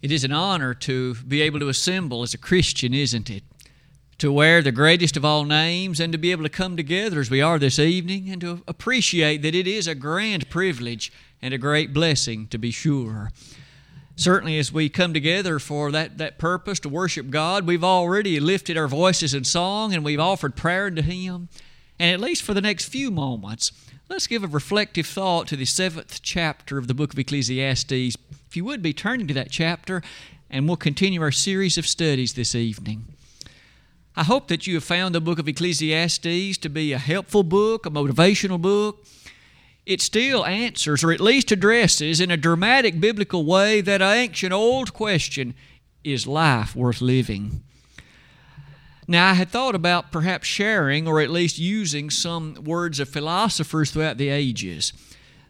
It is an honor to be able to assemble as a Christian, isn't it? To wear the greatest of all names and to be able to come together as we are this evening and to appreciate that it is a grand privilege and a great blessing, to be sure. Certainly, as we come together for that, that purpose to worship God, we've already lifted our voices in song and we've offered prayer unto Him. And at least for the next few moments, let's give a reflective thought to the seventh chapter of the book of Ecclesiastes if you would be turning to that chapter, and we'll continue our series of studies this evening. I hope that you have found the book of Ecclesiastes to be a helpful book, a motivational book. It still answers, or at least addresses, in a dramatic biblical way, that ancient old question is life worth living? Now, I had thought about perhaps sharing, or at least using, some words of philosophers throughout the ages.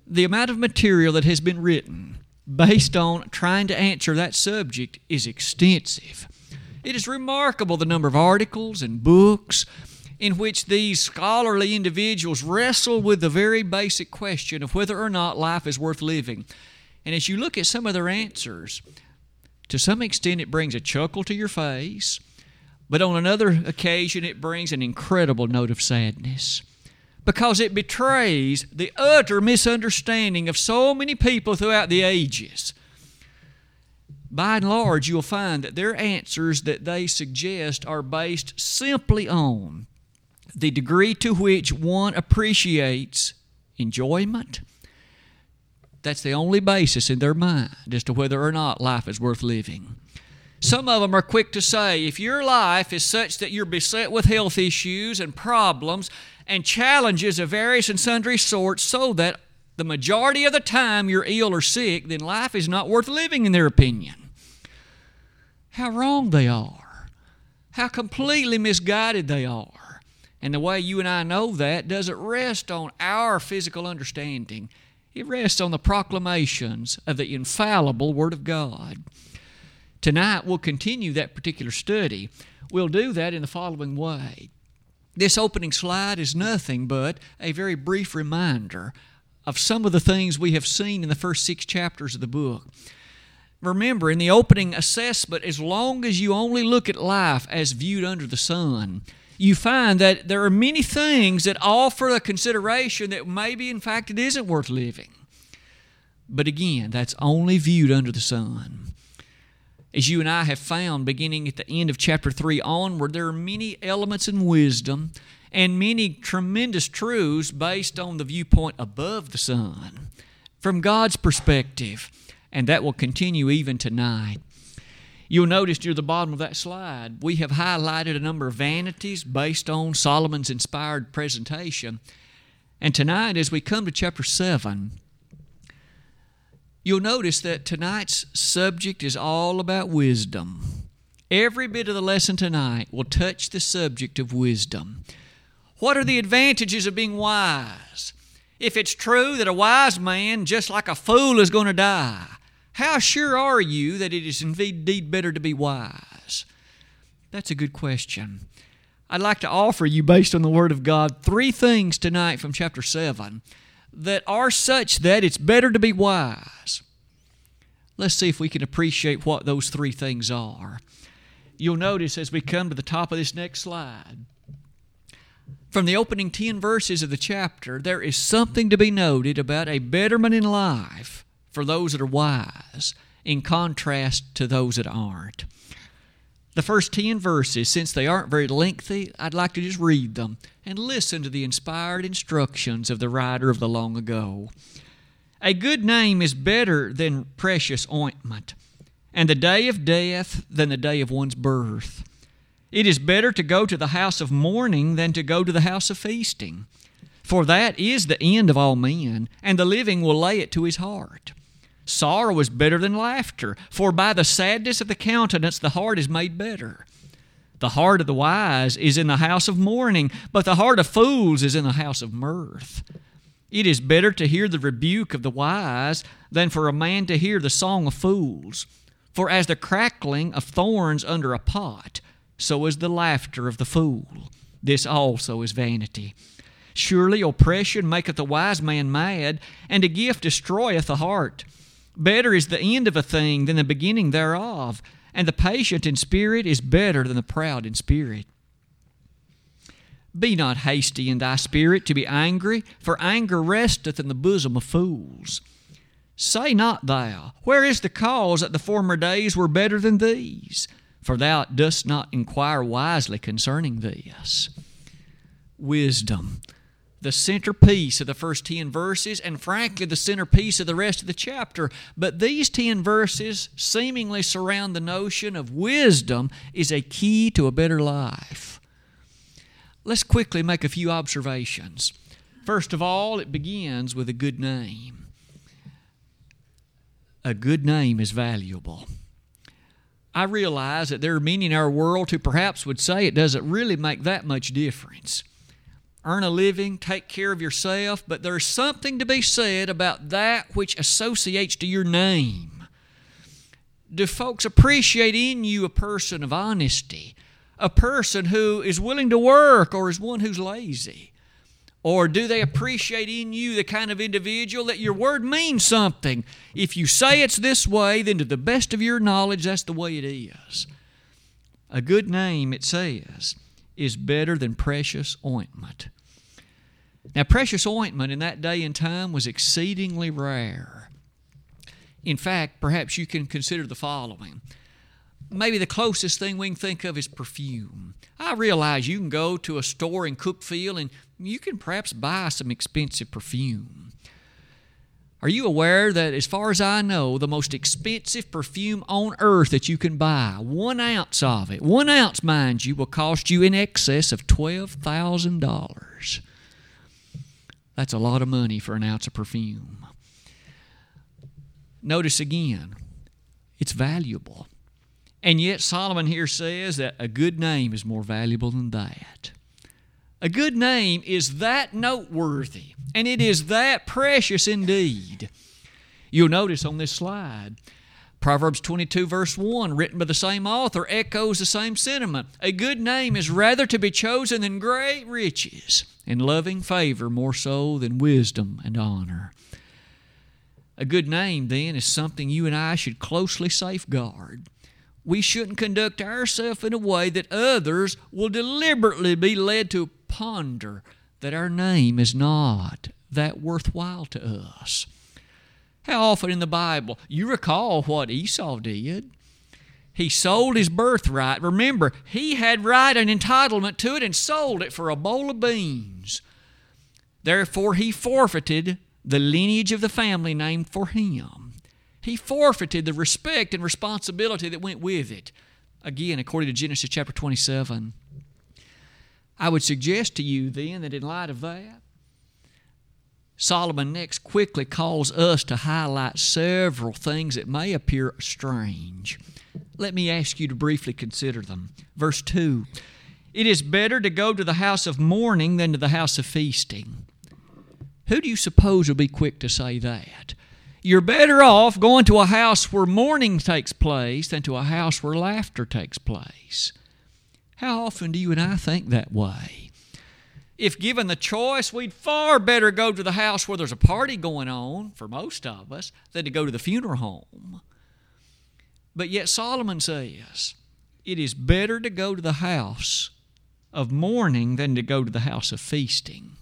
The amount of material that has been written, based on trying to answer that subject is extensive. It is remarkable the number of articles and books in which these scholarly individuals wrestle with the very basic question of whether or not life is worth living. And as you look at some of their answers, to some extent it brings a chuckle to your face, but on another occasion it brings an incredible note of sadness because it betrays the utter misunderstanding of so many people throughout the ages. By and large, you'll find that their answers that they suggest are based simply on the degree to which one appreciates enjoyment. That's the only basis in their mind as to whether or not life is worth living. Some of them are quick to say if your life is such that you're beset with health issues and problems and challenges of various and sundry sorts so that the majority of the time you're ill or sick, then life is not worth living in their opinion. How wrong they are. How completely misguided they are. And the way you and I know that doesn't rest on our physical understanding. It rests on the proclamations of the infallible Word of God. Tonight we'll continue that particular study. We'll do that in the following way. This opening slide is nothing but a very brief reminder of some of the things we have seen in the first six chapters of the book. Remember, in the opening assessment, as long as you only look at life as viewed under the sun, you find that there are many things that offer a consideration that maybe, in fact, it isn't worth living. But again, that's only viewed under the sun as you and I have found beginning at the end of chapter 3 onward, there are many elements in wisdom and many tremendous truths based on the viewpoint above the sun, from God's perspective, and that will continue even tonight. You'll notice near the bottom of that slide, we have highlighted a number of vanities based on Solomon's inspired presentation. And tonight, as we come to chapter 7, You'll notice that tonight's subject is all about wisdom. Every bit of the lesson tonight will touch the subject of wisdom. What are the advantages of being wise? If it's true that a wise man, just like a fool, is going to die, how sure are you that it is indeed better to be wise? That's a good question. I'd like to offer you, based on the Word of God, three things tonight from chapter 7 that are such that it's better to be wise. Let's see if we can appreciate what those three things are. You'll notice as we come to the top of this next slide, from the opening 10 verses of the chapter, there is something to be noted about a betterment in life for those that are wise in contrast to those that aren't. The first 10 verses, since they aren't very lengthy, I'd like to just read them and listen to the inspired instructions of the writer of the long ago. A good name is better than precious ointment, and the day of death than the day of one's birth. It is better to go to the house of mourning than to go to the house of feasting, for that is the end of all men, and the living will lay it to his heart. Sorrow is better than laughter, for by the sadness of the countenance the heart is made better. The heart of the wise is in the house of mourning, but the heart of fools is in the house of mirth. It is better to hear the rebuke of the wise than for a man to hear the song of fools. For as the crackling of thorns under a pot, so is the laughter of the fool. This also is vanity. Surely oppression maketh a wise man mad, and a gift destroyeth the heart. Better is the end of a thing than the beginning thereof, and the patient in spirit is better than the proud in spirit. Be not hasty in thy spirit to be angry, for anger resteth in the bosom of fools. Say not thou, Where is the cause that the former days were better than these? For thou dost not inquire wisely concerning this. Wisdom, the centerpiece of the first 10 verses, and frankly, the centerpiece of the rest of the chapter. But these 10 verses seemingly surround the notion of wisdom is a key to a better life. Let's quickly make a few observations. First of all, it begins with a good name. A good name is valuable. I realize that there are many in our world who perhaps would say it doesn't really make that much difference. Earn a living, take care of yourself, but there's something to be said about that which associates to your name. Do folks appreciate in you a person of honesty, a person who is willing to work or is one who's lazy? Or do they appreciate in you the kind of individual that your word means something? If you say it's this way, then to the best of your knowledge, that's the way it is. A good name, it says, is better than precious ointment. Now, precious ointment in that day and time was exceedingly rare. In fact, perhaps you can consider the following maybe the closest thing we can think of is perfume. I realize you can go to a store in Cookeville and you can perhaps buy some expensive perfume. Are you aware that, as far as I know, the most expensive perfume on earth that you can buy, one ounce of it, one ounce, mind you, will cost you in excess of $12,000? That's a lot of money for an ounce of perfume. Notice again, it's valuable. And yet, Solomon here says that a good name is more valuable than that. A good name is that noteworthy, and it is that precious indeed. You'll notice on this slide, Proverbs 22, verse 1, written by the same author, echoes the same sentiment. A good name is rather to be chosen than great riches, and loving favor more so than wisdom and honor. A good name, then, is something you and I should closely safeguard we shouldn't conduct ourselves in a way that others will deliberately be led to ponder that our name is not that worthwhile to us. How often in the Bible, you recall what Esau did? He sold his birthright. Remember, he had right and entitlement to it and sold it for a bowl of beans. Therefore, he forfeited the lineage of the family name for him he forfeited the respect and responsibility that went with it. Again, according to Genesis chapter 27. I would suggest to you then that in light of that, Solomon next quickly calls us to highlight several things that may appear strange. Let me ask you to briefly consider them. Verse 2 It is better to go to the house of mourning than to the house of feasting. Who do you suppose will be quick to say that? You're better off going to a house where mourning takes place than to a house where laughter takes place. How often do you and I think that way? If given the choice, we'd far better go to the house where there's a party going on, for most of us, than to go to the funeral home. But yet, Solomon says, it is better to go to the house of mourning than to go to the house of feasting.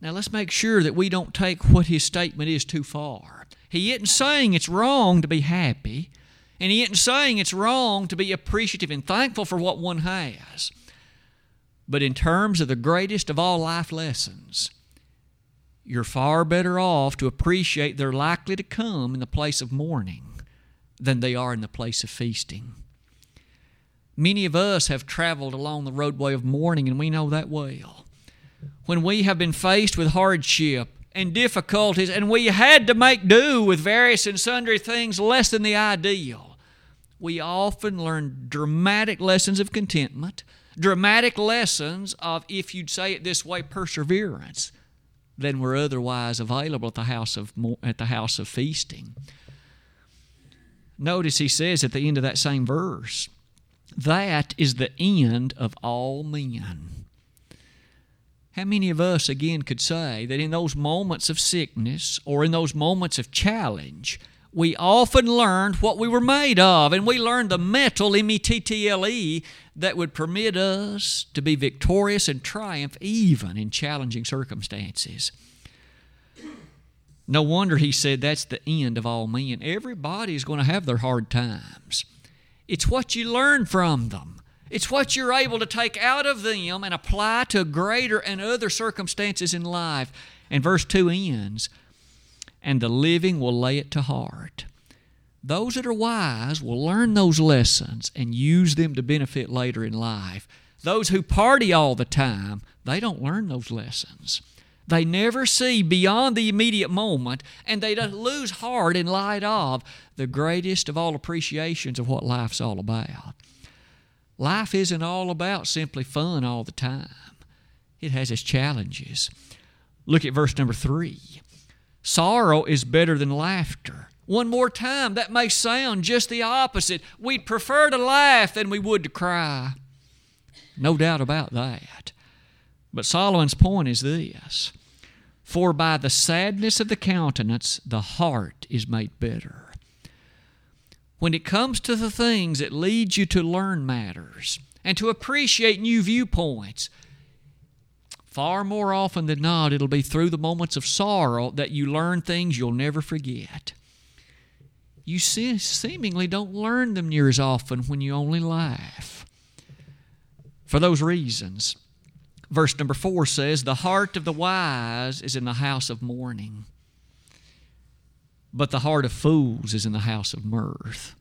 Now let's make sure that we don't take what his statement is too far. He isn't saying it's wrong to be happy, and he isn't saying it's wrong to be appreciative and thankful for what one has. But in terms of the greatest of all life lessons, you're far better off to appreciate they're likely to come in the place of mourning than they are in the place of feasting. Many of us have traveled along the roadway of mourning, and we know that well when we have been faced with hardship and difficulties and we had to make do with various and sundry things less than the ideal, we often learn dramatic lessons of contentment, dramatic lessons of, if you'd say it this way, perseverance than were otherwise available at the house of, at the house of feasting. Notice he says at the end of that same verse, that is the end of all men. How many of us, again, could say that in those moments of sickness or in those moments of challenge, we often learned what we were made of, and we learned the metal, M E T T L E, that would permit us to be victorious and triumph even in challenging circumstances. No wonder he said that's the end of all men. Everybody is going to have their hard times. It's what you learn from them. It's what you're able to take out of them and apply to greater and other circumstances in life. And verse 2 ends, and the living will lay it to heart. Those that are wise will learn those lessons and use them to benefit later in life. Those who party all the time, they don't learn those lessons. They never see beyond the immediate moment, and they lose heart in light of the greatest of all appreciations of what life's all about. Life isn't all about simply fun all the time, it has its challenges. Look at verse number three. Sorrow is better than laughter. One more time, that may sound just the opposite. We'd prefer to laugh than we would to cry. No doubt about that. But Solomon's point is this For by the sadness of the countenance, the heart is made better when it comes to the things that lead you to learn matters and to appreciate new viewpoints, far more often than not, it'll be through the moments of sorrow that you learn things you'll never forget. You seemingly don't learn them near as often when you only laugh. For those reasons, verse number four says, The heart of the wise is in the house of mourning but the heart of fools is in the house of mirth.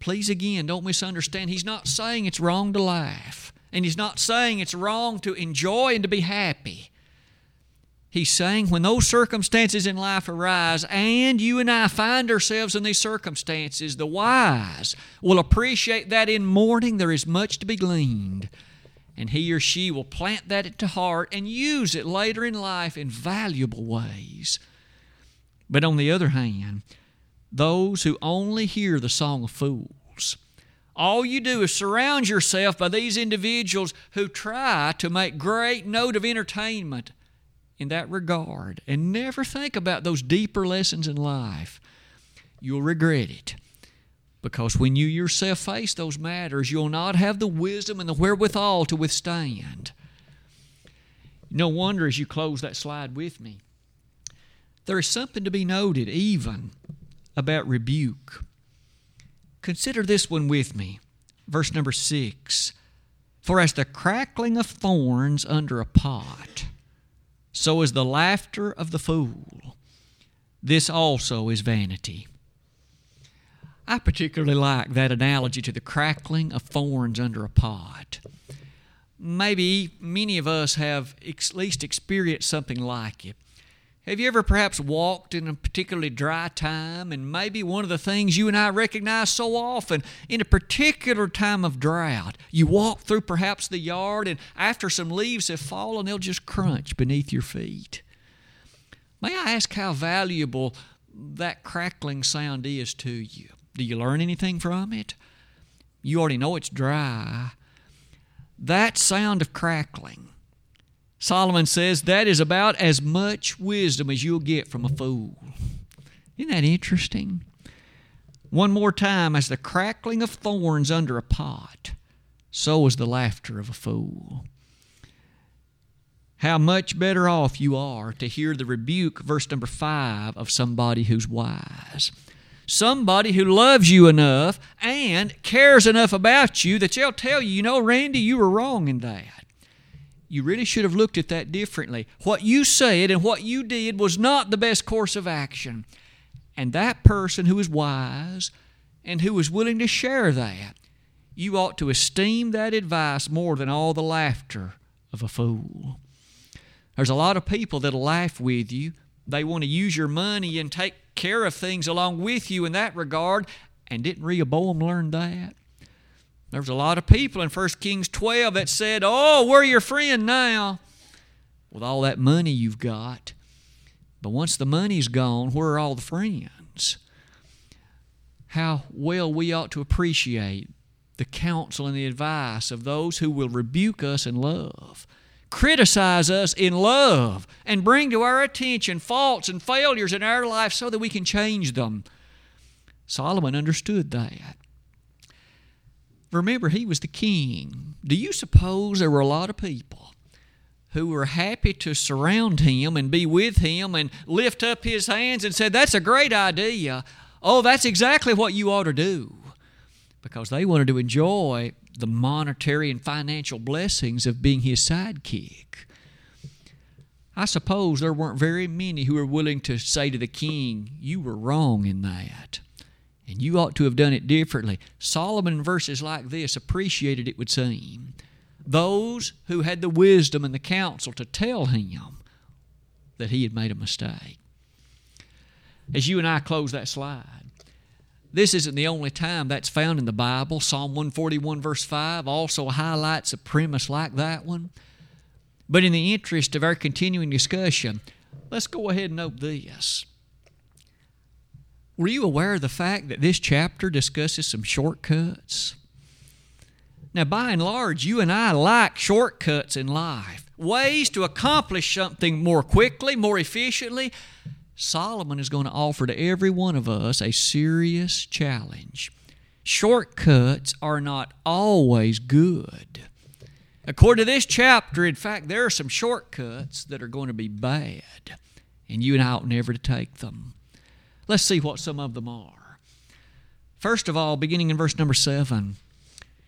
Please, again, don't misunderstand. He's not saying it's wrong to laugh, and he's not saying it's wrong to enjoy and to be happy. He's saying when those circumstances in life arise and you and I find ourselves in these circumstances, the wise will appreciate that in mourning there is much to be gleaned. And he or she will plant that into heart and use it later in life in valuable ways. But on the other hand, those who only hear the song of fools, all you do is surround yourself by these individuals who try to make great note of entertainment in that regard and never think about those deeper lessons in life. You'll regret it. Because when you yourself face those matters, you'll not have the wisdom and the wherewithal to withstand. No wonder as you close that slide with me, there is something to be noted even about rebuke. Consider this one with me. Verse number six For as the crackling of thorns under a pot, so is the laughter of the fool. This also is vanity. I particularly like that analogy to the crackling of thorns under a pot. Maybe many of us have at least experienced something like it. Have you ever perhaps walked in a particularly dry time? And maybe one of the things you and I recognize so often in a particular time of drought, you walk through perhaps the yard, and after some leaves have fallen, they'll just crunch beneath your feet. May I ask how valuable that crackling sound is to you? Do you learn anything from it? You already know it's dry. That sound of crackling Solomon says that is about as much wisdom as you'll get from a fool. Isn't that interesting? One more time, as the crackling of thorns under a pot, so is the laughter of a fool. How much better off you are to hear the rebuke, verse number five, of somebody who's wise. Somebody who loves you enough and cares enough about you that they'll tell you, you know, Randy, you were wrong in that you really should have looked at that differently. What you said and what you did was not the best course of action. And that person who is wise and who is willing to share that, you ought to esteem that advice more than all the laughter of a fool. There's a lot of people that'll laugh with you. They want to use your money and take care of things along with you in that regard. And didn't Rehoboam learn that? There was a lot of people in 1 Kings 12 that said, Oh, we're your friend now with all that money you've got. But once the money's gone, where are all the friends? How well we ought to appreciate the counsel and the advice of those who will rebuke us in love. criticize us in love and bring to our attention faults and failures in our life so that we can change them. Solomon understood that. Remember, he was the king. Do you suppose there were a lot of people who were happy to surround him and be with him and lift up his hands and said, That's a great idea. Oh, that's exactly what you ought to do. Because they wanted to enjoy the monetary and financial blessings of being his sidekick. I suppose there weren't very many who were willing to say to the king, You were wrong in that. And you ought to have done it differently. Solomon, in verses like this, appreciated, it would seem, those who had the wisdom and the counsel to tell him that he had made a mistake. As you and I close that slide, this isn't the only time that's found in the Bible. Psalm 141, verse 5, also highlights a premise like that one. But in the interest of our continuing discussion, let's go ahead and note this. Were you aware of the fact that this chapter discusses some shortcuts? Now, by and large, you and I like shortcuts in life, ways to accomplish something more quickly, more efficiently. Solomon is going to offer to every one of us a serious challenge. Shortcuts are not always good. According to this chapter, in fact, there are some shortcuts that are going to be bad, and you and I ought never to take them. Let's see what some of them are. First of all, beginning in verse number 7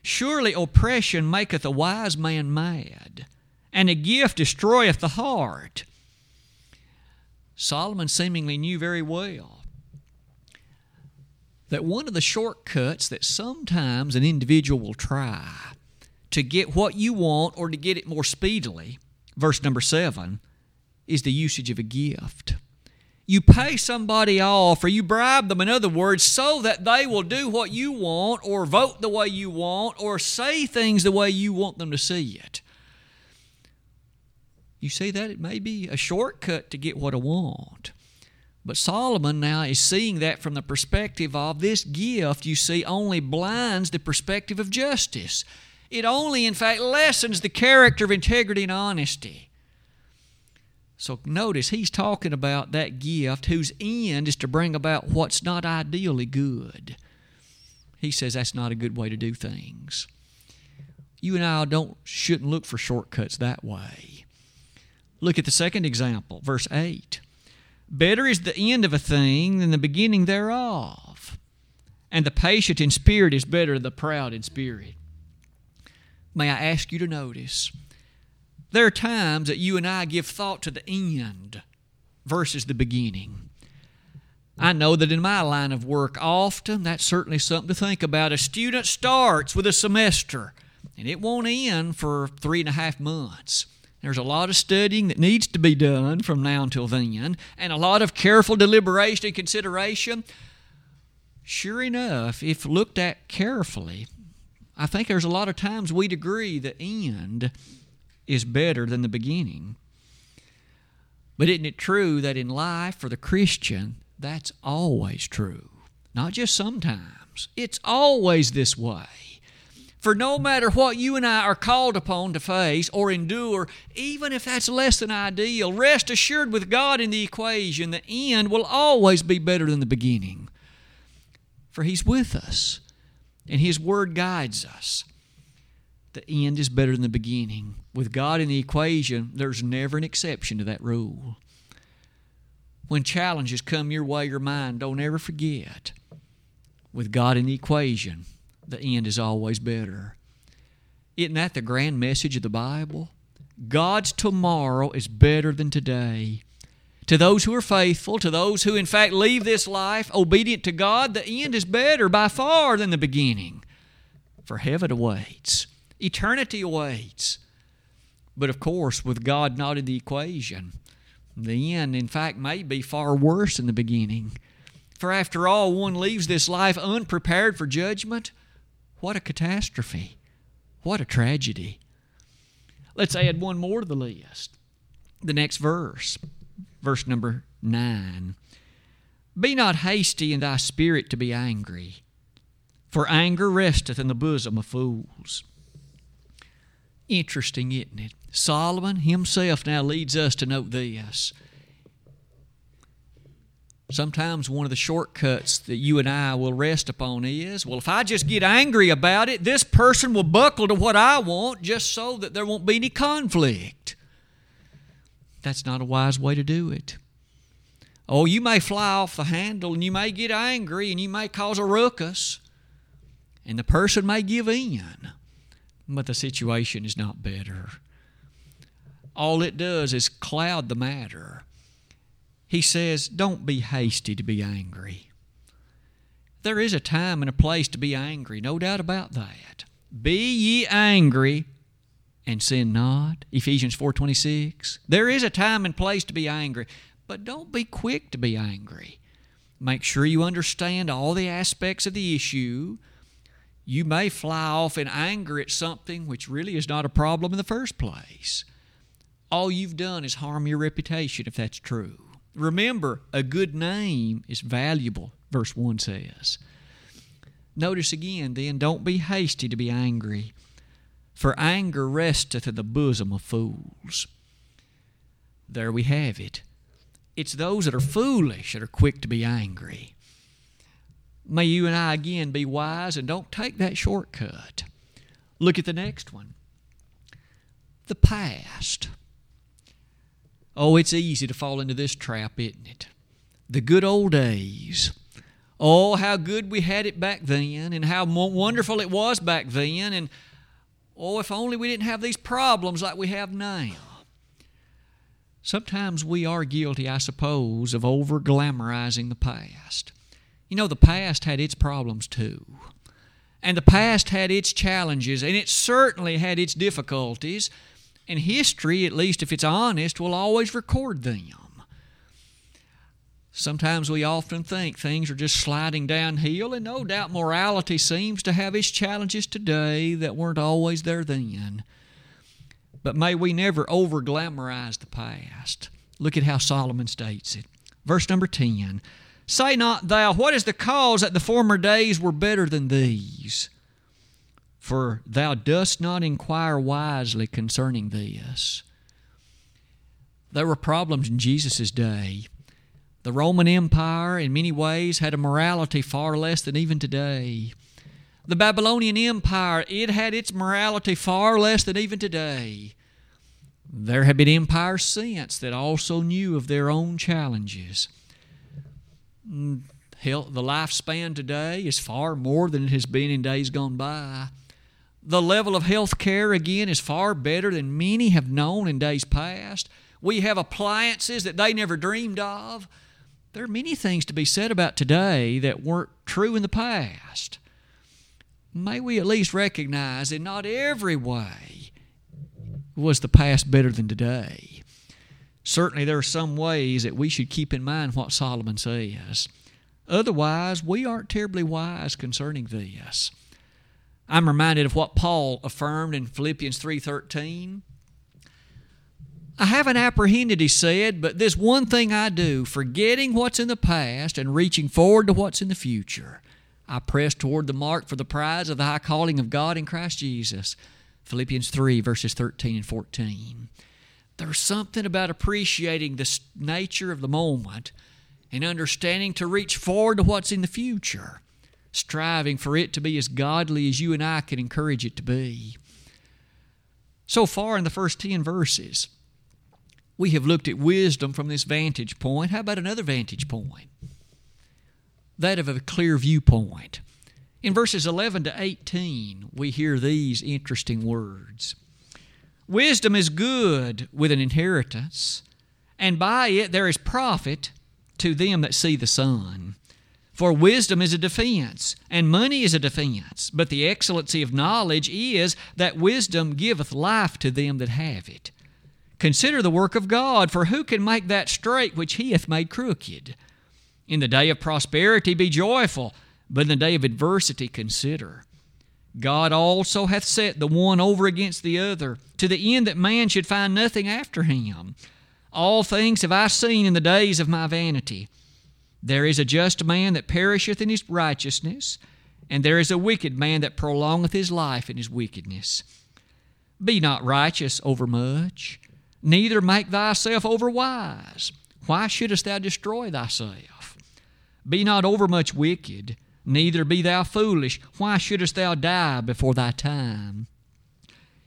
Surely oppression maketh a wise man mad, and a gift destroyeth the heart. Solomon seemingly knew very well that one of the shortcuts that sometimes an individual will try to get what you want or to get it more speedily, verse number 7, is the usage of a gift you pay somebody off or you bribe them, in other words, so that they will do what you want or vote the way you want or say things the way you want them to see it. You see that? It may be a shortcut to get what I want. But Solomon now is seeing that from the perspective of this gift, you see, only blinds the perspective of justice. It only, in fact, lessens the character of integrity and honesty. So notice he's talking about that gift whose end is to bring about what's not ideally good. He says that's not a good way to do things. You and I don't shouldn't look for shortcuts that way. Look at the second example, verse 8. Better is the end of a thing than the beginning thereof. And the patient in spirit is better than the proud in spirit. May I ask you to notice there are times that you and I give thought to the end versus the beginning. I know that in my line of work, often that's certainly something to think about. A student starts with a semester, and it won't end for three and a half months. There's a lot of studying that needs to be done from now until then, and a lot of careful deliberation and consideration. Sure enough, if looked at carefully, I think there's a lot of times we'd agree the end is better than the beginning. But isn't it true that in life for the Christian, that's always true? Not just sometimes, it's always this way. For no matter what you and I are called upon to face or endure, even if that's less than ideal, rest assured with God in the equation, the end will always be better than the beginning. For He's with us, and His Word guides us the end is better than the beginning. With God in the equation, there's never an exception to that rule. When challenges come your way, your mind, don't ever forget. With God in the equation, the end is always better. Isn't that the grand message of the Bible? God's tomorrow is better than today. To those who are faithful, to those who in fact leave this life obedient to God, the end is better by far than the beginning. For heaven awaits. Eternity awaits. But of course, with God not in the equation, the end, in fact, may be far worse than the beginning. For after all, one leaves this life unprepared for judgment. What a catastrophe! What a tragedy! Let's add one more to the list. The next verse, verse number 9. Be not hasty in thy spirit to be angry, for anger resteth in the bosom of fools. Interesting, isn't it? Solomon himself now leads us to note this. Sometimes one of the shortcuts that you and I will rest upon is well, if I just get angry about it, this person will buckle to what I want just so that there won't be any conflict. That's not a wise way to do it. Oh, you may fly off the handle and you may get angry and you may cause a ruckus, and the person may give in, but the situation is not better. All it does is cloud the matter he says, Don't be hasty to be angry. There is a time and a place to be angry, no doubt about that. Be ye angry and sin not. Ephesians 4:26. There is a time and place to be angry, but don't be quick to be angry. Make sure you understand all the aspects of the issue. You may fly off in anger at something which really is not a problem in the first place. All you've done is harm your reputation if that's true. Remember, a good name is valuable, verse 1 says. Notice again, then, don't be hasty to be angry, for anger resteth in the bosom of fools. There we have it. It's those that are foolish that are quick to be angry. May you and I again be wise and don't take that shortcut. Look at the next one the past. Oh, it's easy to fall into this trap, isn't it? The good old days. Oh, how good we had it back then, and how wonderful it was back then, and oh, if only we didn't have these problems like we have now. Sometimes we are guilty, I suppose, of over glamorizing the past. You know, the past had its problems too. And the past had its challenges, and it certainly had its difficulties. And history, at least if it's honest, will always record them. Sometimes we often think things are just sliding downhill, and no doubt morality seems to have its challenges today that weren't always there then. But may we never over glamorize the past. Look at how Solomon states it. Verse number 10 Say not thou, What is the cause that the former days were better than these? for thou dost not inquire wisely concerning this. There were problems in Jesus' day. The Roman Empire, in many ways, had a morality far less than even today. The Babylonian Empire, it had its morality far less than even today. There have been empires since that also knew of their own challenges. Hell, the lifespan today is far more than it has been in days gone by. The level of health care, again, is far better than many have known in days past. We have appliances that they never dreamed of. There are many things to be said about today that weren't true in the past. May we at least recognize that not every way was the past better than today. Certainly, there are some ways that we should keep in mind what Solomon says. Otherwise, we aren't terribly wise concerning this. I'm reminded of what Paul affirmed in Philippians 3:13. I haven't apprehended, he said, but this one thing I do, forgetting what's in the past and reaching forward to what's in the future. I press toward the mark for the prize of the high calling of God in Christ Jesus. Philippians 3, verses 13 and 14. There's something about appreciating the nature of the moment and understanding to reach forward to what's in the future striving for it to be as godly as you and I can encourage it to be. So far in the first 10 verses, we have looked at wisdom from this vantage point. How about another vantage point? That of a clear viewpoint. In verses 11 to 18, we hear these interesting words Wisdom is good with an inheritance, and by it there is profit to them that see the sun. For wisdom is a defense, and money is a defense. But the excellency of knowledge is that wisdom giveth life to them that have it. Consider the work of God, for who can make that straight which he hath made crooked? In the day of prosperity be joyful, but in the day of adversity consider. God also hath set the one over against the other, to the end that man should find nothing after him. All things have I seen in the days of my vanity. There is a just man that perisheth in his righteousness, and there is a wicked man that prolongeth his life in his wickedness. Be not righteous overmuch, neither make thyself over wise. Why shouldest thou destroy thyself? Be not overmuch wicked, neither be thou foolish. Why shouldest thou die before thy time?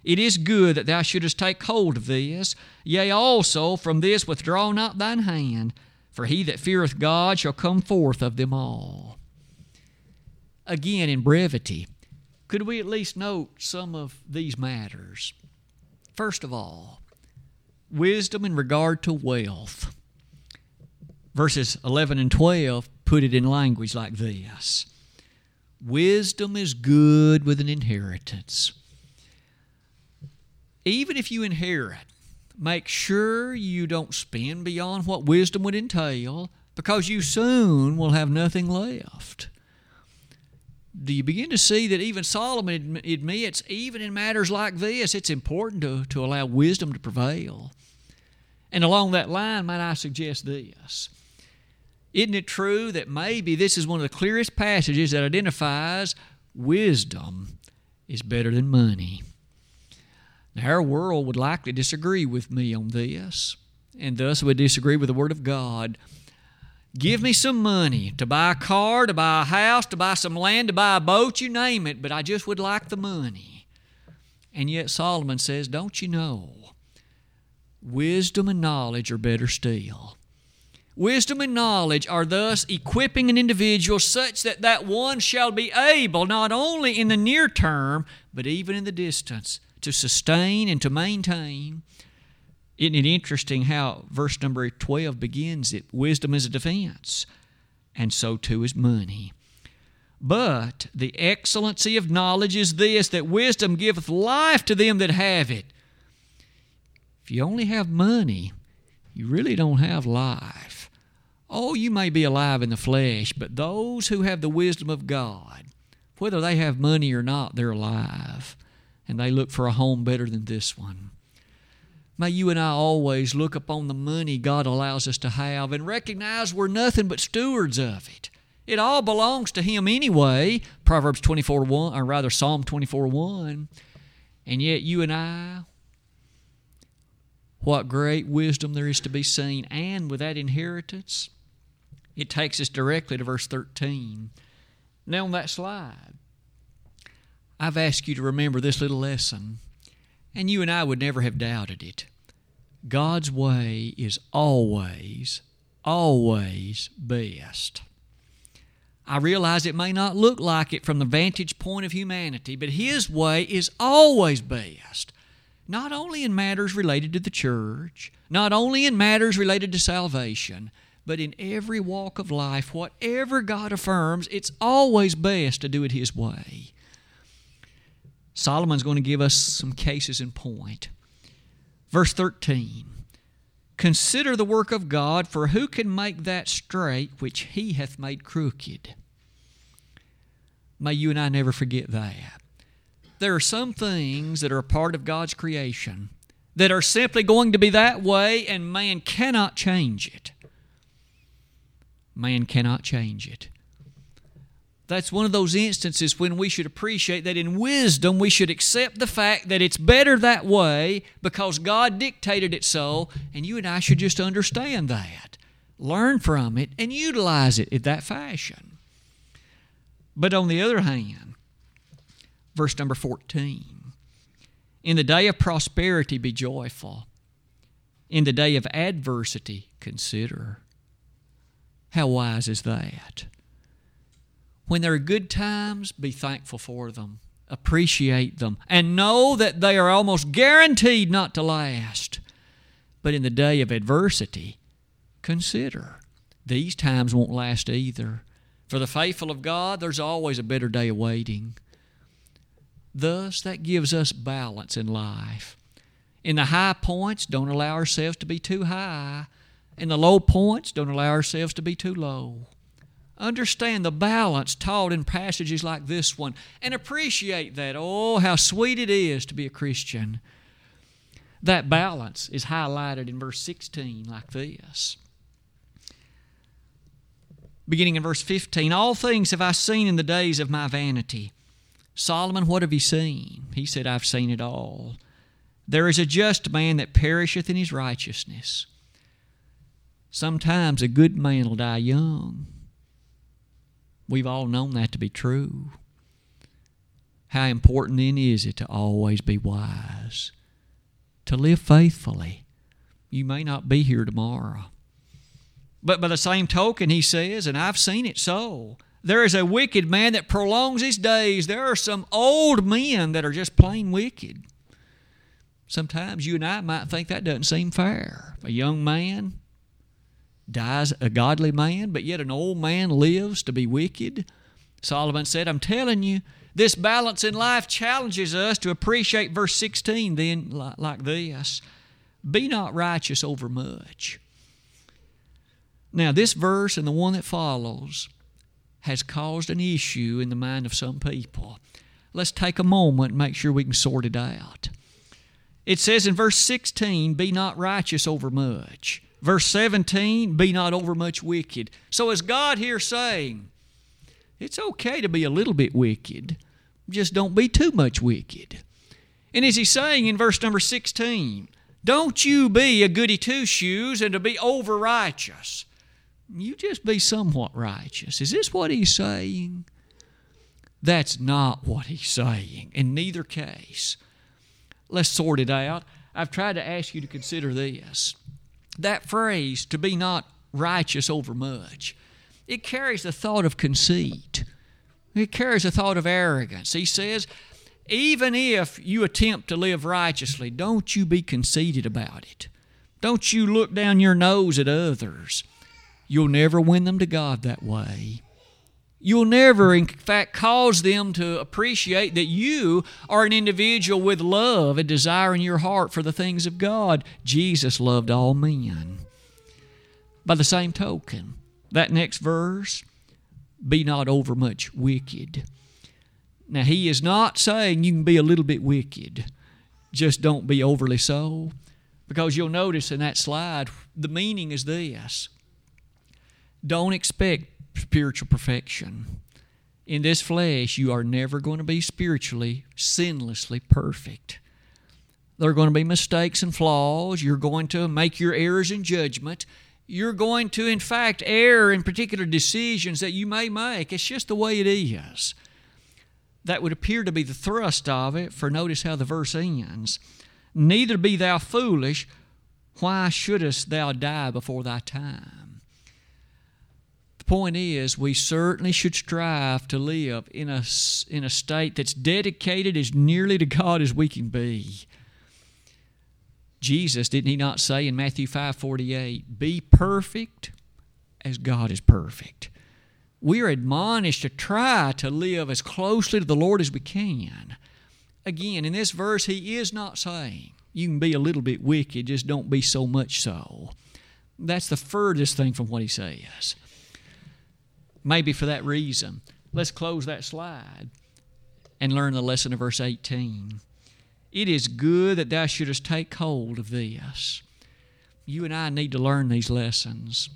It is good that thou shouldest take hold of this. Yea, also from this withdraw not thine hand, for he that feareth God shall come forth of them all. Again, in brevity, could we at least note some of these matters? First of all, wisdom in regard to wealth. Verses 11 and 12 put it in language like this Wisdom is good with an inheritance even if you inherit, make sure you don't spend beyond what wisdom would entail because you soon will have nothing left. Do you begin to see that even Solomon admits, even in matters like this, it's important to, to allow wisdom to prevail? And along that line, might I suggest this? Isn't it true that maybe this is one of the clearest passages that identifies wisdom is better than money? Now, our world would likely disagree with me on this, and thus would disagree with the Word of God. Give me some money to buy a car, to buy a house, to buy some land, to buy a boat, you name it, but I just would like the money. And yet Solomon says, Don't you know? Wisdom and knowledge are better still. Wisdom and knowledge are thus equipping an individual such that that one shall be able, not only in the near term, but even in the distance, to sustain and to maintain. Isn't it interesting how verse number 12 begins it? Wisdom is a defense, and so too is money. But the excellency of knowledge is this that wisdom giveth life to them that have it. If you only have money, you really don't have life. Oh, you may be alive in the flesh, but those who have the wisdom of God, whether they have money or not, they're alive and they look for a home better than this one. May you and I always look upon the money God allows us to have and recognize we're nothing but stewards of it. It all belongs to Him anyway. Proverbs 24 1, or rather Psalm 24 1. And yet you and I, what great wisdom there is to be seen. And with that inheritance, it takes us directly to verse 13. Now on that slide, I've asked you to remember this little lesson, and you and I would never have doubted it. God's way is always, always best. I realize it may not look like it from the vantage point of humanity, but His way is always best. Not only in matters related to the church, not only in matters related to salvation, but in every walk of life, whatever God affirms, it's always best to do it His way. Solomon's going to give us some cases in point. Verse 13 Consider the work of God, for who can make that straight which he hath made crooked? May you and I never forget that. There are some things that are a part of God's creation that are simply going to be that way, and man cannot change it. Man cannot change it that's one of those instances when we should appreciate that in wisdom we should accept the fact that it's better that way because God dictated it so, and you and I should just understand that, learn from it, and utilize it in that fashion. But on the other hand, verse number 14 In the day of prosperity, be joyful. In the day of adversity, consider. How wise is that? When there are good times, be thankful for them, appreciate them, and know that they are almost guaranteed not to last. But in the day of adversity, consider these times won't last either. For the faithful of God, there's always a better day awaiting. Thus, that gives us balance in life. In the high points, don't allow ourselves to be too high. In the low points, don't allow ourselves to be too low. Understand the balance taught in passages like this one and appreciate that. Oh, how sweet it is to be a Christian. That balance is highlighted in verse 16 like this. Beginning in verse 15 All things have I seen in the days of my vanity. Solomon, what have you seen? He said, I've seen it all. There is a just man that perisheth in his righteousness. Sometimes a good man will die young. We've all known that to be true. How important then is it to always be wise, to live faithfully? You may not be here tomorrow. But by the same token, he says, and I've seen it so, there is a wicked man that prolongs his days. There are some old men that are just plain wicked. Sometimes you and I might think that doesn't seem fair. A young man dies a godly man, but yet an old man lives to be wicked. Solomon said, I'm telling you, this balance in life challenges us to appreciate verse 16 then like this Be not righteous over much. Now, this verse and the one that follows has caused an issue in the mind of some people. Let's take a moment and make sure we can sort it out. It says in verse 16, Be not righteous over much. Verse 17, Be not overmuch wicked. So is God here saying, It's okay to be a little bit wicked, just don't be too much wicked. And is he saying in verse number 16, Don't you be a goody two shoes and to be over righteous. You just be somewhat righteous. Is this what he's saying? That's not what he's saying in neither case. Let's sort it out. I've tried to ask you to consider this. That phrase, to be not righteous over much, it carries the thought of conceit. It carries the thought of arrogance. He says, even if you attempt to live righteously, don't you be conceited about it. Don't you look down your nose at others. You'll never win them to God that way. You'll never, in fact, cause them to appreciate that you are an individual with love and desire in your heart for the things of God. Jesus loved all men. By the same token, that next verse, be not overmuch wicked. Now, he is not saying you can be a little bit wicked, just don't be overly so. Because you'll notice in that slide, the meaning is this don't expect spiritual perfection. In this flesh, you are never going to be spiritually, sinlessly perfect. There are going to be mistakes and flaws. You're going to make your errors in judgment. You're going to, in fact, err in particular decisions that you may make. It's just the way it is. That would appear to be the thrust of it, for notice how the verse ends. Neither be thou foolish. Why shouldest thou die before thy time? The point is, we certainly should strive to live in a, in a state that's dedicated as nearly to God as we can be. Jesus, didn't he not say in Matthew 5 48, Be perfect as God is perfect? We are admonished to try to live as closely to the Lord as we can. Again, in this verse, he is not saying you can be a little bit wicked, just don't be so much so. That's the furthest thing from what he says maybe for that reason. Let's close that slide and learn the lesson of verse 18. It is good that thou shouldest take hold of this. You and I need to learn these lessons,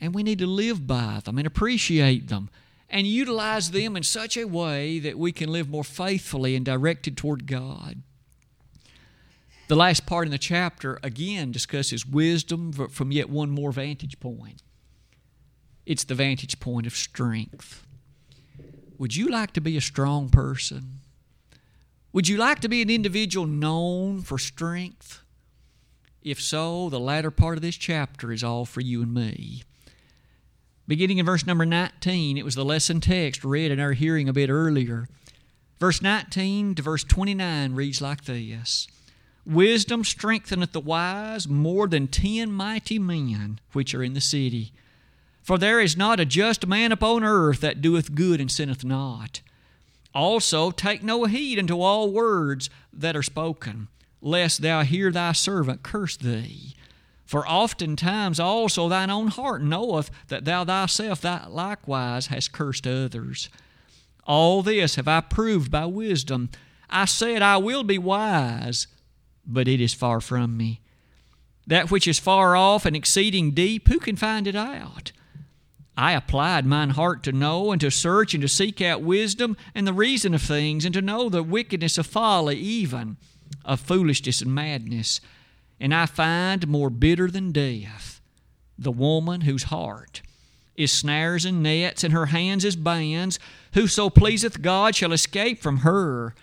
and we need to live by them and appreciate them and utilize them in such a way that we can live more faithfully and directed toward God. The last part in the chapter again discusses wisdom from yet one more vantage point. It's the vantage point of strength. Would you like to be a strong person? Would you like to be an individual known for strength? If so, the latter part of this chapter is all for you and me. Beginning in verse number 19, it was the lesson text read in our hearing a bit earlier. Verse 19 to verse 29 reads like this Wisdom strengtheneth the wise more than ten mighty men which are in the city. For there is not a just man upon earth that doeth good and sinneth not. Also, take no heed unto all words that are spoken, lest thou hear thy servant curse thee. For oftentimes also thine own heart knoweth that thou thyself likewise hast cursed others. All this have I proved by wisdom. I said, I will be wise, but it is far from me. That which is far off and exceeding deep, who can find it out? I applied mine heart to know and to search and to seek out wisdom and the reason of things and to know the wickedness of folly even. of foolishness and madness. And I find more bitter than death the woman whose heart is snares and nets, and her hands is bands. Whoso pleaseth God shall escape from her,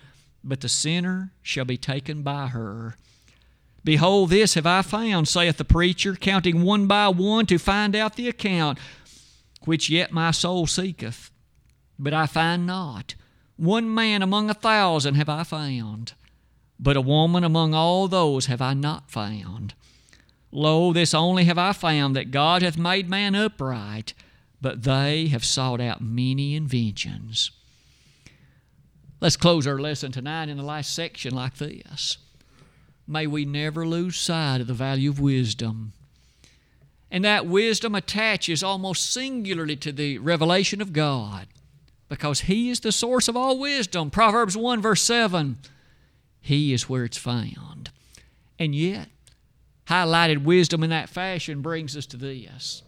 but the sinner shall be taken by her. Behold, this have I found, saith the preacher, counting one by one to find out the account, which yet my soul seeketh, but I find not. One man among a thousand have I found, but a woman among all those have I not found. Lo, this only have I found, that God hath made man upright, but they have sought out many inventions. Let's close our lesson tonight in the last section like this. May we never lose sight of the value of wisdom. And that wisdom attaches almost singularly to the revelation of God because He is the source of all wisdom. Proverbs 1, verse 7 He is where it's found. And yet, highlighted wisdom in that fashion brings us to this.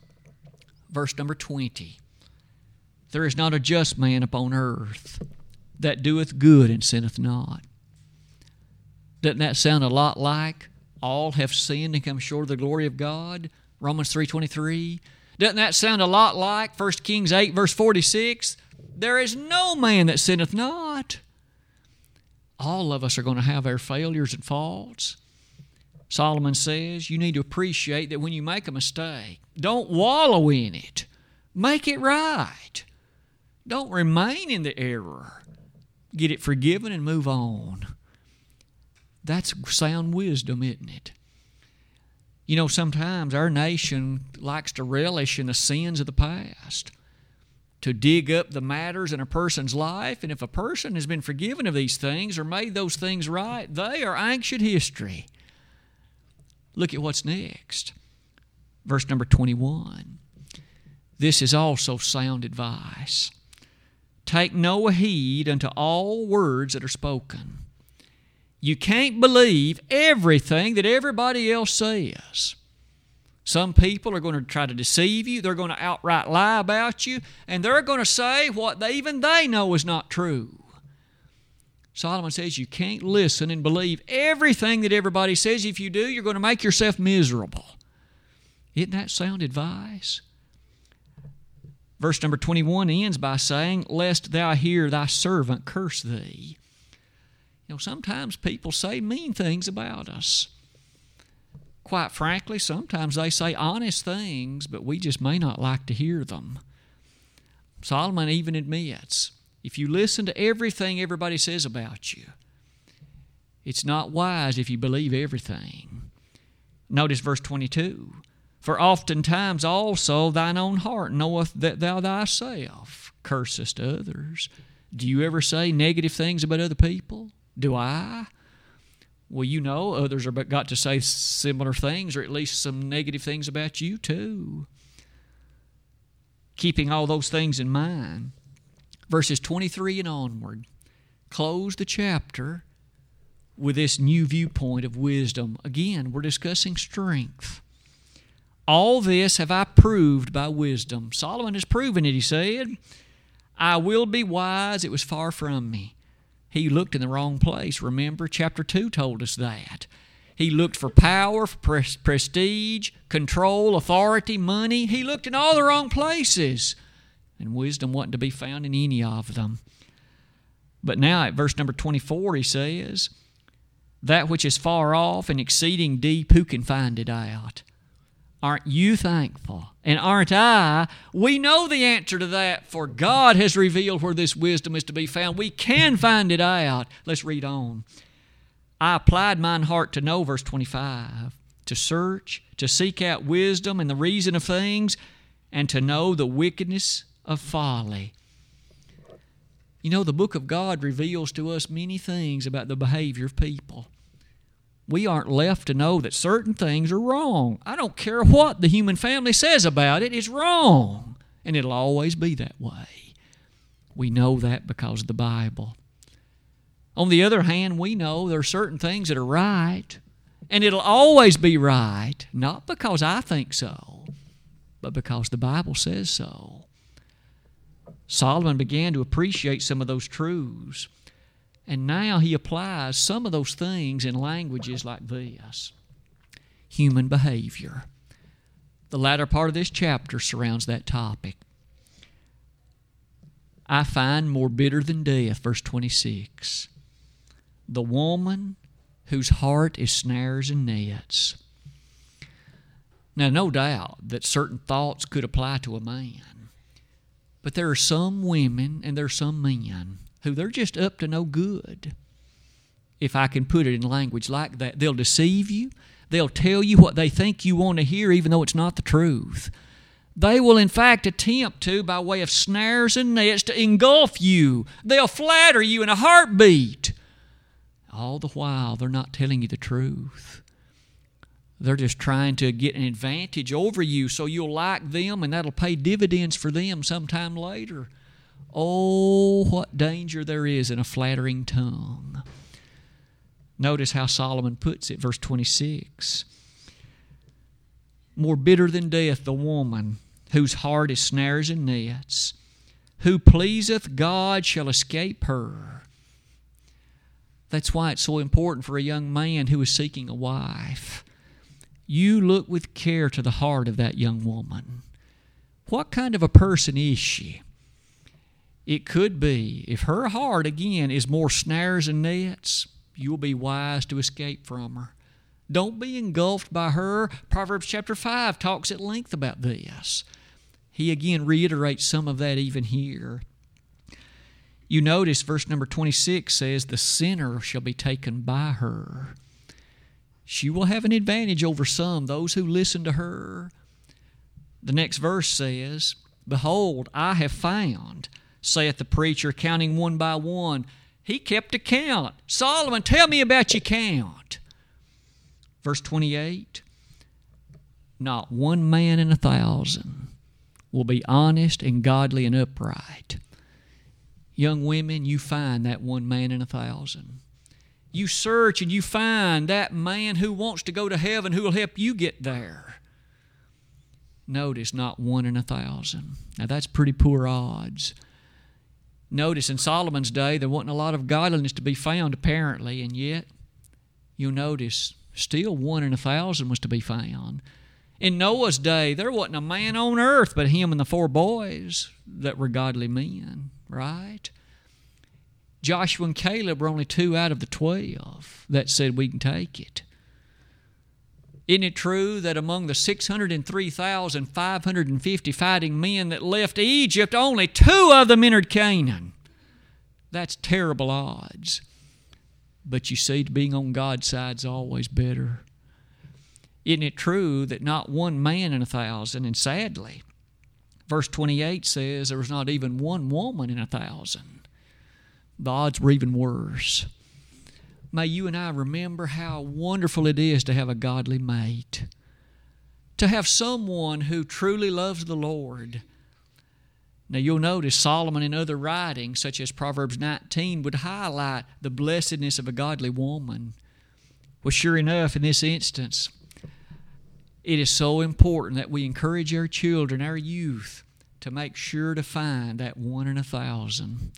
Verse number 20 There is not a just man upon earth that doeth good and sinneth not. Doesn't that sound a lot like all have sinned and come short of the glory of God? Romans 3.23. Doesn't that sound a lot like 1 Kings 8 verse 46? There is no man that sinneth not. All of us are going to have our failures and faults. Solomon says you need to appreciate that when you make a mistake, don't wallow in it. Make it right. Don't remain in the error. Get it forgiven and move on. That's sound wisdom, isn't it? You know, sometimes our nation likes to relish in the sins of the past, to dig up the matters in a person's life. And if a person has been forgiven of these things or made those things right, they are ancient history. Look at what's next. Verse number 21. This is also sound advice. Take no heed unto all words that are spoken you can't believe everything that everybody else says. Some people are going to try to deceive you. They're going to outright lie about you, and they're going to say what they, even they know is not true. Solomon says you can't listen and believe everything that everybody says. If you do, you're going to make yourself miserable. Isn't that sound advice? Verse number 21 ends by saying, Lest thou hear thy servant curse thee. You know, sometimes people say mean things about us. Quite frankly, sometimes they say honest things, but we just may not like to hear them. Solomon even admits if you listen to everything everybody says about you, it's not wise if you believe everything. Notice verse 22 For oftentimes also thine own heart knoweth that thou thyself cursest others. Do you ever say negative things about other people? Do I? Well, you know, others are got to say similar things or at least some negative things about you too. Keeping all those things in mind. Verses 23 and onward close the chapter with this new viewpoint of wisdom. Again, we're discussing strength. All this have I proved by wisdom. Solomon has proven it, he said. I will be wise, it was far from me. He looked in the wrong place. Remember, chapter 2 told us that. He looked for power, for prestige, control, authority, money. He looked in all the wrong places. And wisdom wasn't to be found in any of them. But now at verse number 24, he says, That which is far off and exceeding deep, who can find it out? Aren't you thankful? And aren't I? We know the answer to that, for God has revealed where this wisdom is to be found. We can find it out. Let's read on. I applied mine heart to know, verse 25, to search, to seek out wisdom and the reason of things, and to know the wickedness of folly. You know, the book of God reveals to us many things about the behavior of people we aren't left to know that certain things are wrong. I don't care what the human family says about it, it's wrong. And it'll always be that way. We know that because of the Bible. On the other hand, we know there are certain things that are right, and it'll always be right, not because I think so, but because the Bible says so. Solomon began to appreciate some of those truths. And now he applies some of those things in languages like this human behavior. The latter part of this chapter surrounds that topic. I find more bitter than death, verse 26. The woman whose heart is snares and nets. Now, no doubt that certain thoughts could apply to a man, but there are some women and there are some men who they're just up to no good. If I can put it in language like that, they'll deceive you. They'll tell you what they think you want to hear, even though it's not the truth. They will, in fact, attempt to, by way of snares and nets, to engulf you. They'll flatter you in a heartbeat. All the while, they're not telling you the truth. They're just trying to get an advantage over you so you'll like them and that'll pay dividends for them sometime later. Oh, what danger there is in a flattering tongue. Notice how Solomon puts it, verse 26. More bitter than death, the woman whose heart is snares and nets. Who pleaseth God shall escape her. That's why it's so important for a young man who is seeking a wife. You look with care to the heart of that young woman. What kind of a person is she? It could be, if her heart, again, is more snares and nets, you'll be wise to escape from her. Don't be engulfed by her. Proverbs chapter 5 talks at length about this. He again reiterates some of that even here. You notice verse number 26 says, The sinner shall be taken by her. She will have an advantage over some, those who listen to her. The next verse says, Behold, I have found saith the preacher, counting one by one. He kept a count. Solomon, tell me about your count. Verse 28 Not one man in a thousand will be honest and godly and upright. Young women, you find that one man in a thousand. You search and you find that man who wants to go to heaven who will help you get there. Notice, not one in a thousand. Now, that's pretty poor odds. Notice in Solomon's day, there wasn't a lot of godliness to be found, apparently, and yet you'll notice still one in a thousand was to be found. In Noah's day, there wasn't a man on earth but him and the four boys that were godly men, right? Joshua and Caleb were only two out of the twelve that said we can take it. Isn't it true that among the 603,550 fighting men that left Egypt, only two of them entered Canaan? That's terrible odds. But you see, being on God's side is always better. Isn't it true that not one man in a thousand, and sadly, verse 28 says there was not even one woman in a thousand? The odds were even worse. May you and I remember how wonderful it is to have a godly mate, to have someone who truly loves the Lord. Now, you'll notice Solomon in other writings, such as Proverbs 19, would highlight the blessedness of a godly woman. Well, sure enough, in this instance, it is so important that we encourage our children, our youth, to make sure to find that one in a thousand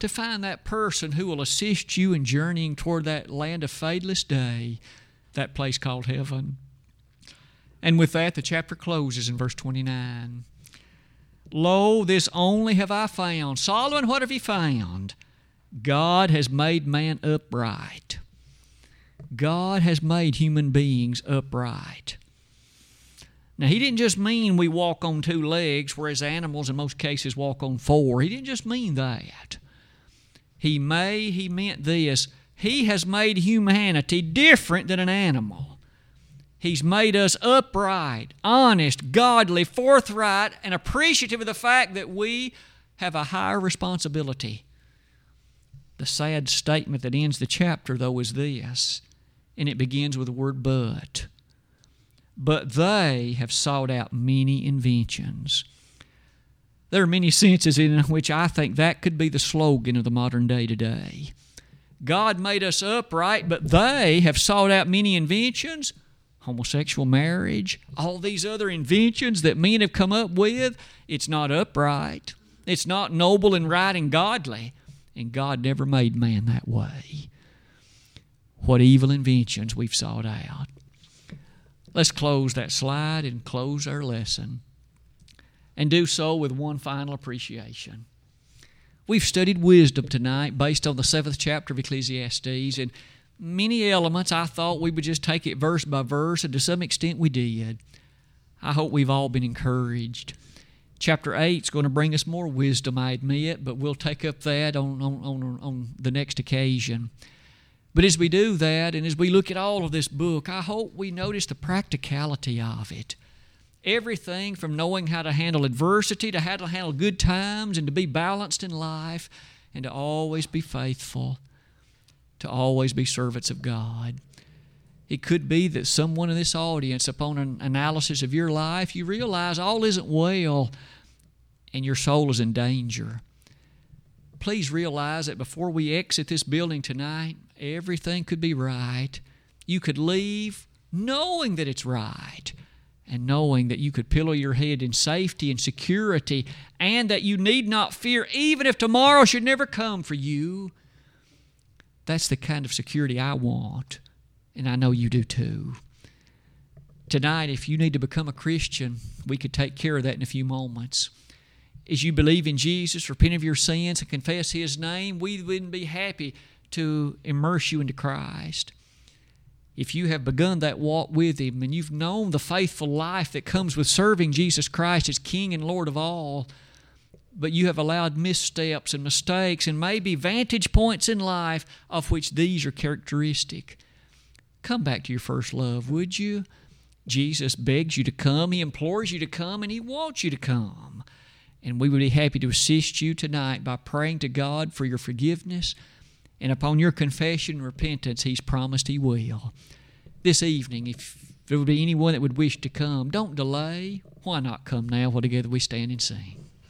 to find that person who will assist you in journeying toward that land of fadeless day, that place called heaven. And with that, the chapter closes in verse 29. Lo, this only have I found. Solomon, what have you found? God has made man upright. God has made human beings upright. Now, he didn't just mean we walk on two legs, whereas animals in most cases walk on four. He didn't just mean that. He may, he meant this. He has made humanity different than an animal. He's made us upright, honest, godly, forthright, and appreciative of the fact that we have a higher responsibility. The sad statement that ends the chapter, though, is this, and it begins with the word but. But they have sought out many inventions there are many senses in which I think that could be the slogan of the modern day today. God made us upright, but they have sought out many inventions homosexual marriage, all these other inventions that men have come up with. It's not upright, it's not noble and right and godly. And God never made man that way. What evil inventions we've sought out. Let's close that slide and close our lesson. And do so with one final appreciation. We've studied wisdom tonight based on the seventh chapter of Ecclesiastes, and many elements I thought we would just take it verse by verse, and to some extent we did. I hope we've all been encouraged. Chapter 8 is going to bring us more wisdom, I admit, but we'll take up that on, on, on, on the next occasion. But as we do that, and as we look at all of this book, I hope we notice the practicality of it. Everything from knowing how to handle adversity to how to handle good times and to be balanced in life and to always be faithful, to always be servants of God. It could be that someone in this audience, upon an analysis of your life, you realize all isn't well and your soul is in danger. Please realize that before we exit this building tonight, everything could be right. You could leave knowing that it's right and knowing that you could pillow your head in safety and security and that you need not fear even if tomorrow should never come for you. That's the kind of security I want and I know you do too. Tonight, if you need to become a Christian, we could take care of that in a few moments. As you believe in Jesus, repent of your sins, and confess His name, we wouldn't be happy to immerse you into Christ. If you have begun that walk with Him and you've known the faithful life that comes with serving Jesus Christ as King and Lord of all, but you have allowed missteps and mistakes and maybe vantage points in life of which these are characteristic Come back to your first love, would you? Jesus begs you to come. He implores you to come, and He wants you to come. And we would be happy to assist you tonight by praying to God for your forgiveness. And upon your confession and repentance, He's promised He will. This evening, if there would be anyone that would wish to come, don't delay. Why not come now while together we stand and sing?